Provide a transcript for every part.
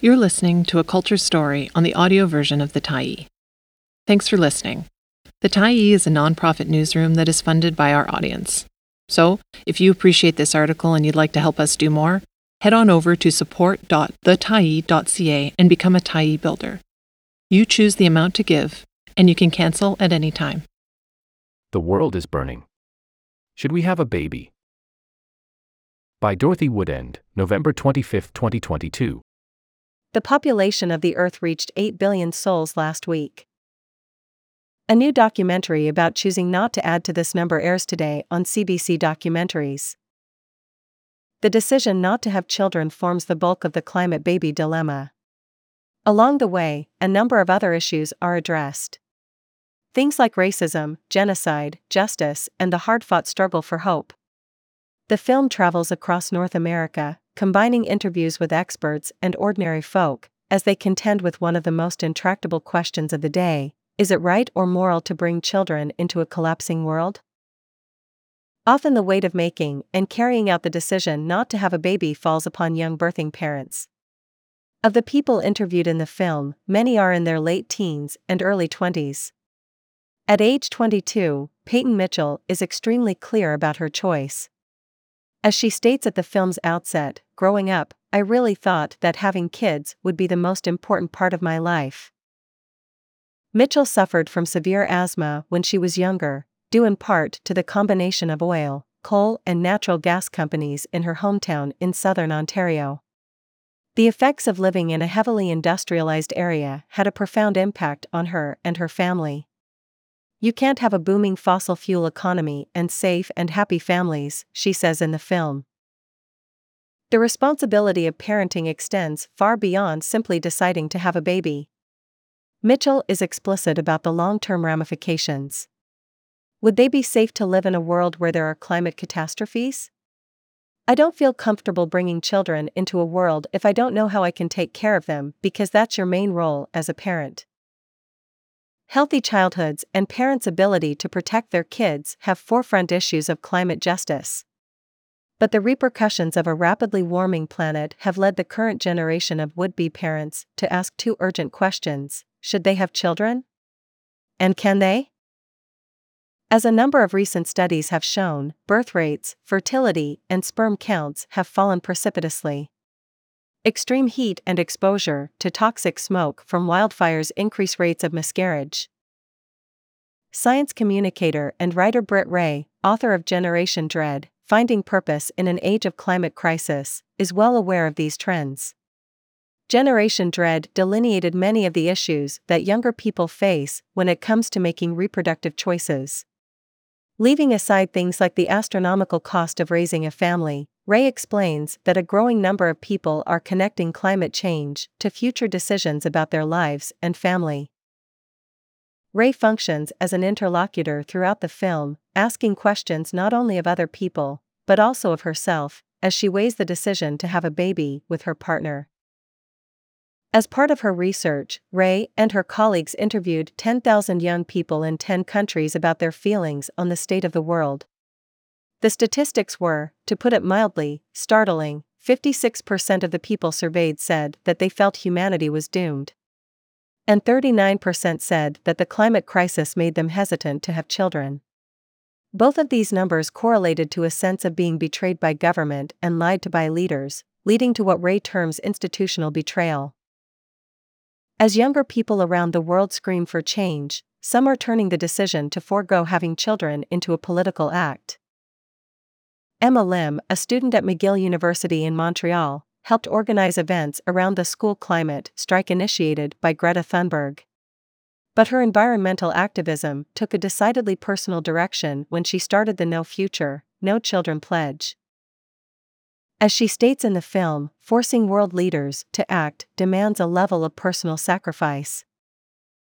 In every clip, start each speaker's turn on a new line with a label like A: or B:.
A: You're listening to a culture story on the audio version of The Tyee. Thanks for listening. The Tyee is a nonprofit newsroom that is funded by our audience. So, if you appreciate this article and you'd like to help us do more, head on over to support.thetyee.ca and become a Tyee builder. You choose the amount to give, and you can cancel at any time.
B: The world is burning. Should we have a baby? By Dorothy Woodend, November 25, 2022.
C: The population of the Earth reached 8 billion souls last week. A new documentary about choosing not to add to this number airs today on CBC Documentaries. The decision not to have children forms the bulk of the climate baby dilemma. Along the way, a number of other issues are addressed. Things like racism, genocide, justice, and the hard fought struggle for hope. The film travels across North America, combining interviews with experts and ordinary folk, as they contend with one of the most intractable questions of the day is it right or moral to bring children into a collapsing world? Often the weight of making and carrying out the decision not to have a baby falls upon young birthing parents. Of the people interviewed in the film, many are in their late teens and early 20s. At age 22, Peyton Mitchell is extremely clear about her choice. As she states at the film's outset, growing up, I really thought that having kids would be the most important part of my life. Mitchell suffered from severe asthma when she was younger, due in part to the combination of oil, coal, and natural gas companies in her hometown in southern Ontario. The effects of living in a heavily industrialized area had a profound impact on her and her family. You can't have a booming fossil fuel economy and safe and happy families, she says in the film. The responsibility of parenting extends far beyond simply deciding to have a baby. Mitchell is explicit about the long term ramifications. Would they be safe to live in a world where there are climate catastrophes? I don't feel comfortable bringing children into a world if I don't know how I can take care of them because that's your main role as a parent. Healthy childhoods and parents' ability to protect their kids have forefront issues of climate justice. But the repercussions of a rapidly warming planet have led the current generation of would be parents to ask two urgent questions should they have children? And can they? As a number of recent studies have shown, birth rates, fertility, and sperm counts have fallen precipitously. Extreme heat and exposure to toxic smoke from wildfires increase rates of miscarriage. Science communicator and writer Britt Wray, author of Generation Dread Finding Purpose in an Age of Climate Crisis, is well aware of these trends. Generation Dread delineated many of the issues that younger people face when it comes to making reproductive choices. Leaving aside things like the astronomical cost of raising a family, Wray explains that a growing number of people are connecting climate change to future decisions about their lives and family. Wray functions as an interlocutor throughout the film, asking questions not only of other people, but also of herself, as she weighs the decision to have a baby with her partner. As part of her research, Wray and her colleagues interviewed 10,000 young people in 10 countries about their feelings on the state of the world. The statistics were, to put it mildly, startling 56% of the people surveyed said that they felt humanity was doomed. And 39% said that the climate crisis made them hesitant to have children. Both of these numbers correlated to a sense of being betrayed by government and lied to by leaders, leading to what Wray terms institutional betrayal. As younger people around the world scream for change, some are turning the decision to forego having children into a political act. Emma Lim, a student at McGill University in Montreal, helped organize events around the school climate strike initiated by Greta Thunberg. But her environmental activism took a decidedly personal direction when she started the No Future, No Children pledge. As she states in the film, forcing world leaders to act demands a level of personal sacrifice.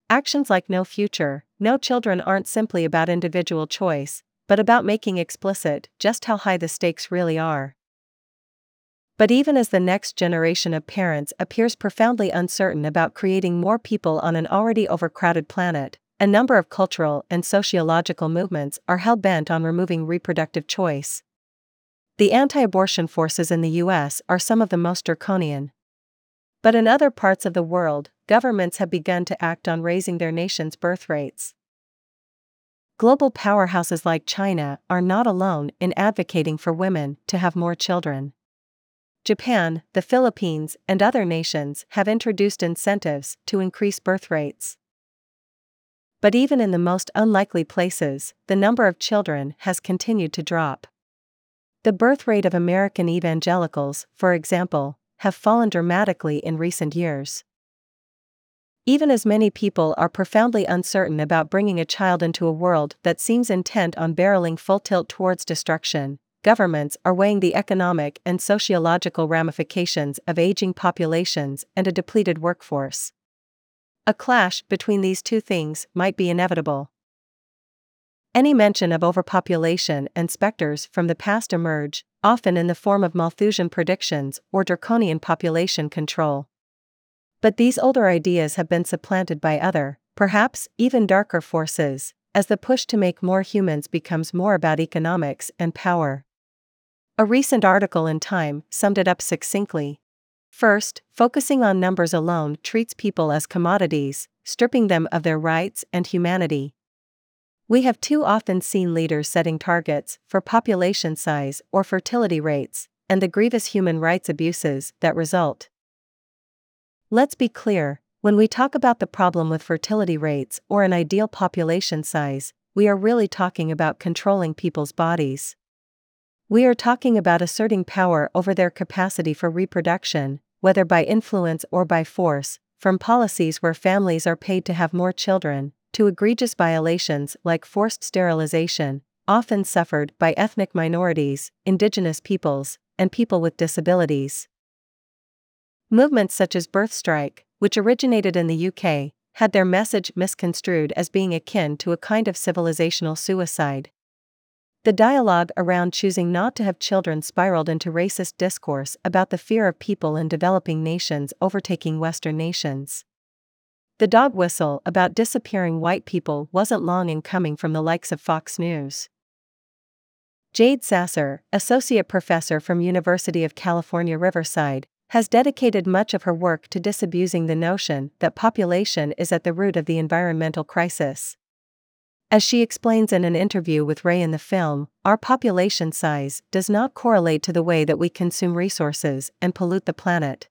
C: Actions like No Future, No Children aren't simply about individual choice, but about making explicit just how high the stakes really are. But even as the next generation of parents appears profoundly uncertain about creating more people on an already overcrowded planet, a number of cultural and sociological movements are hell bent on removing reproductive choice. The anti abortion forces in the US are some of the most draconian. But in other parts of the world, governments have begun to act on raising their nation's birth rates. Global powerhouses like China are not alone in advocating for women to have more children. Japan, the Philippines, and other nations have introduced incentives to increase birth rates. But even in the most unlikely places, the number of children has continued to drop. The birth rate of American evangelicals, for example, have fallen dramatically in recent years. Even as many people are profoundly uncertain about bringing a child into a world that seems intent on barreling full tilt towards destruction, governments are weighing the economic and sociological ramifications of aging populations and a depleted workforce. A clash between these two things might be inevitable. Any mention of overpopulation and specters from the past emerge, often in the form of Malthusian predictions or draconian population control. But these older ideas have been supplanted by other, perhaps even darker forces, as the push to make more humans becomes more about economics and power. A recent article in Time summed it up succinctly. First, focusing on numbers alone treats people as commodities, stripping them of their rights and humanity. We have too often seen leaders setting targets for population size or fertility rates, and the grievous human rights abuses that result. Let's be clear when we talk about the problem with fertility rates or an ideal population size, we are really talking about controlling people's bodies. We are talking about asserting power over their capacity for reproduction, whether by influence or by force, from policies where families are paid to have more children, to egregious violations like forced sterilization, often suffered by ethnic minorities, indigenous peoples, and people with disabilities. Movements such as Birth Strike, which originated in the UK, had their message misconstrued as being akin to a kind of civilizational suicide. The dialogue around choosing not to have children spiraled into racist discourse about the fear of people in developing nations overtaking Western nations. The dog whistle about disappearing white people wasn't long in coming from the likes of Fox News. Jade Sasser, associate professor from University of California Riverside, has dedicated much of her work to disabusing the notion that population is at the root of the environmental crisis. As she explains in an interview with Wray in the film, our population size does not correlate to the way that we consume resources and pollute the planet.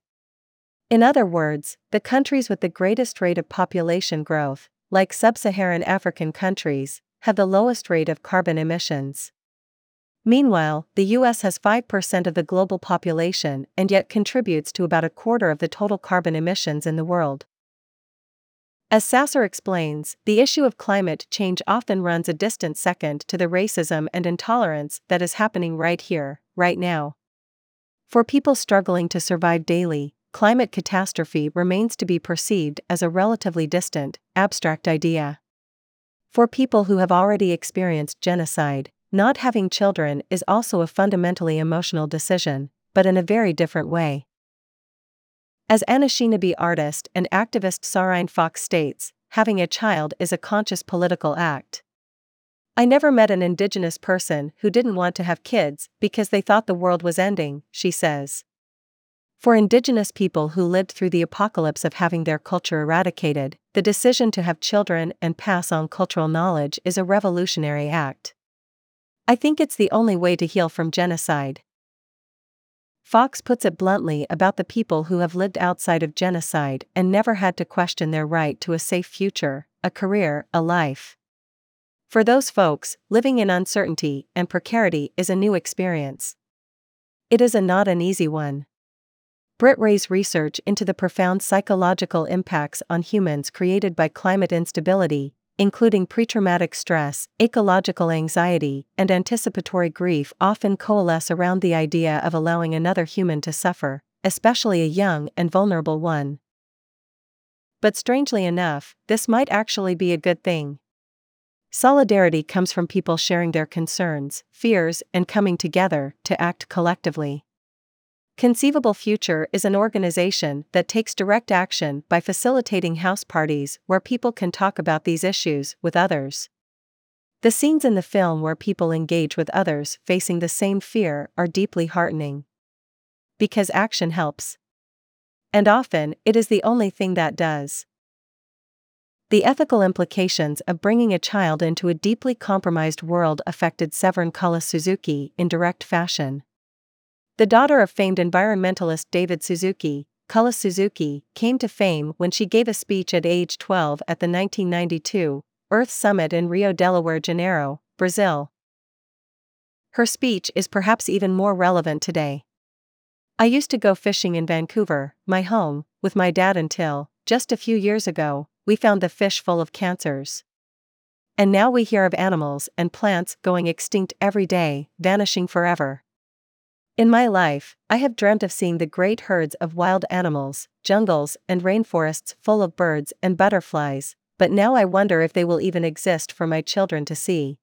C: In other words, the countries with the greatest rate of population growth, like sub Saharan African countries, have the lowest rate of carbon emissions. Meanwhile, the US has 5% of the global population and yet contributes to about a quarter of the total carbon emissions in the world. As Sasser explains, the issue of climate change often runs a distant second to the racism and intolerance that is happening right here, right now. For people struggling to survive daily, climate catastrophe remains to be perceived as a relatively distant, abstract idea. For people who have already experienced genocide, not having children is also a fundamentally emotional decision, but in a very different way. As Anishinaabe artist and activist Sarain Fox states, having a child is a conscious political act. I never met an indigenous person who didn't want to have kids because they thought the world was ending, she says. For indigenous people who lived through the apocalypse of having their culture eradicated, the decision to have children and pass on cultural knowledge is a revolutionary act. I think it's the only way to heal from genocide. Fox puts it bluntly about the people who have lived outside of genocide and never had to question their right to a safe future, a career, a life. For those folks, living in uncertainty and precarity is a new experience. It is a not an easy one. Britt Wray's research into the profound psychological impacts on humans created by climate instability, including pretraumatic stress, ecological anxiety, and anticipatory grief, often coalesce around the idea of allowing another human to suffer, especially a young and vulnerable one. But strangely enough, this might actually be a good thing. Solidarity comes from people sharing their concerns, fears, and coming together to act collectively. Conceivable Future is an organization that takes direct action by facilitating house parties where people can talk about these issues with others. The scenes in the film where people engage with others facing the same fear are deeply heartening. Because action helps. And often, it is the only thing that does. The ethical implications of bringing a child into a deeply compromised world affected Severn Cullis Suzuki in direct fashion. The daughter of famed environmentalist David Suzuki, Cullis Suzuki, came to fame when she gave a speech at age 12 at the 1992 Earth Summit in Rio de Janeiro, Brazil. Her speech is perhaps even more relevant today. I used to go fishing in Vancouver, my home, with my dad until, just a few years ago, we found the fish full of cancers. And now we hear of animals and plants going extinct every day, vanishing forever. In my life, I have dreamt of seeing the great herds of wild animals, jungles, and rainforests full of birds and butterflies, but now I wonder if they will even exist for my children to see.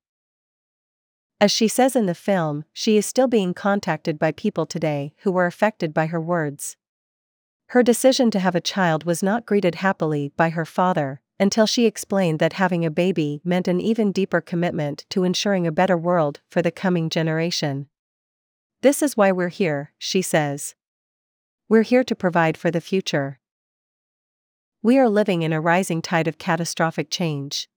C: As she says in the film, she is still being contacted by people today who were affected by her words. Her decision to have a child was not greeted happily by her father, until she explained that having a baby meant an even deeper commitment to ensuring a better world for the coming generation. This is why we're here, she says. We're here to provide for the future. We are living in a rising tide of catastrophic change.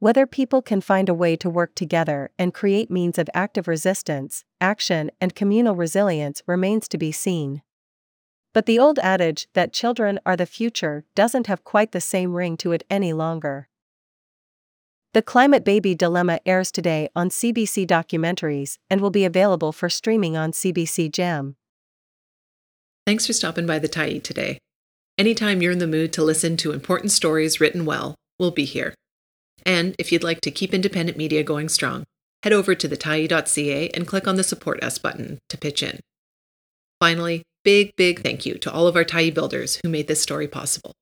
C: Whether people can find a way to work together and create means of active resistance, action, and communal resilience remains to be seen. But the old adage that children are the future doesn't have quite the same ring to it any longer. The Climate Baby Dilemma airs today on CBC Documentaries and will be available for streaming on CBC Gem.
A: Thanks for stopping by the Tyee today. Anytime you're in the mood to listen to important stories written well, we'll be here. And if you'd like to keep independent media going strong, head over to thetyee.ca and click on the Support Us button to pitch in. Finally, big, big thank you to all of our Tyee builders who made this story possible.